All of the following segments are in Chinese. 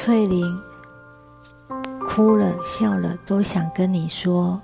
翠玲哭了笑了，都想跟你说。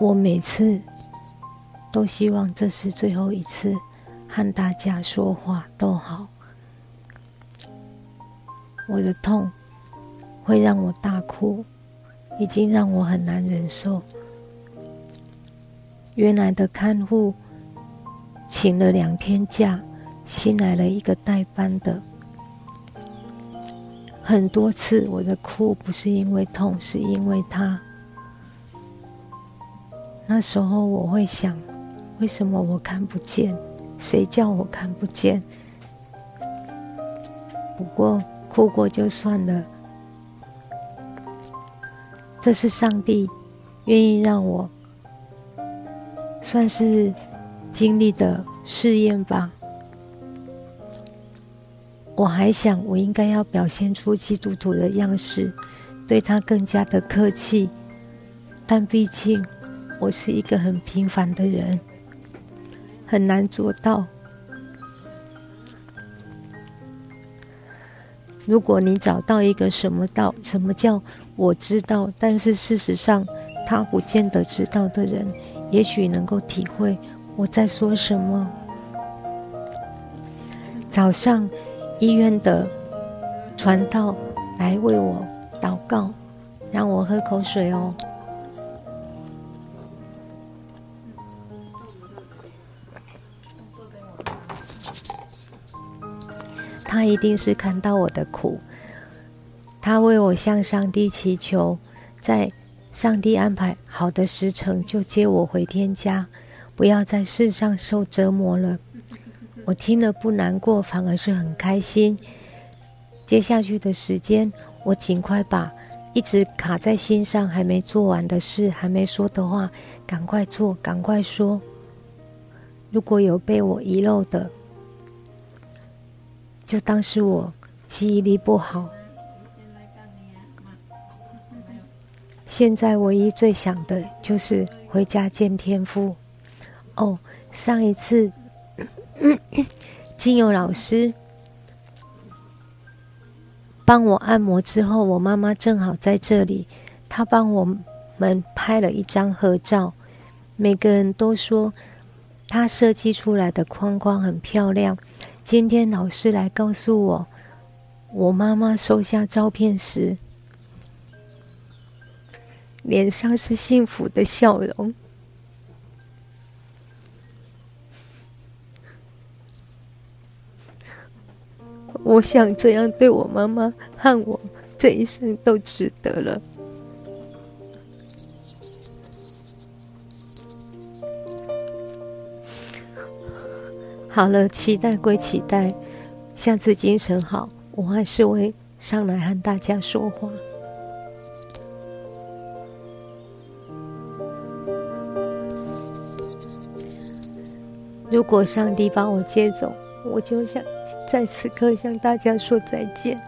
我每次都希望这是最后一次和大家说话都好。我的痛会让我大哭，已经让我很难忍受。原来的看护请了两天假，新来了一个代班的。很多次我的哭不是因为痛，是因为他。那时候我会想，为什么我看不见？谁叫我看不见？不过哭过就算了。这是上帝愿意让我算是经历的试验吧。我还想，我应该要表现出基督徒的样式，对他更加的客气。但毕竟。我是一个很平凡的人，很难做到。如果你找到一个什么道，什么叫我知道，但是事实上他不见得知道的人，也许能够体会我在说什么。早上医院的传道来为我祷告，让我喝口水哦。他一定是看到我的苦，他为我向上帝祈求，在上帝安排好的时辰就接我回天家，不要在世上受折磨了。我听了不难过，反而是很开心。接下去的时间，我尽快把一直卡在心上还没做完的事、还没说的话，赶快做，赶快说。如果有被我遗漏的，就当是我记忆力不好。现在唯一最想的就是回家见天父。哦，上一次 精油老师帮我按摩之后，我妈妈正好在这里，她帮我们拍了一张合照。每个人都说她设计出来的框框很漂亮。今天老师来告诉我，我妈妈收下照片时，脸上是幸福的笑容。我想这样对我妈妈和我这一生都值得了。好了，期待归期待，下次精神好，我还是会上来和大家说话。如果上帝把我接走，我就想在此刻向大家说再见。